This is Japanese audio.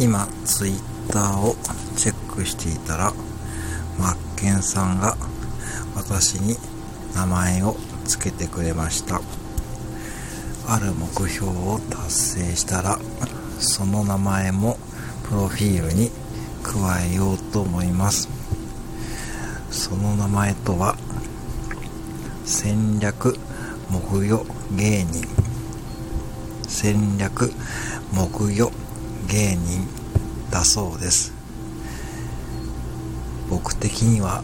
今ツイッターをチェックしていたらマッケンさんが私に名前を付けてくれました。ある目標を達成したらその名前もプロフィールに加えようと思います。その名前とは戦略木魚芸人。戦略木魚芸人だそうです。僕的には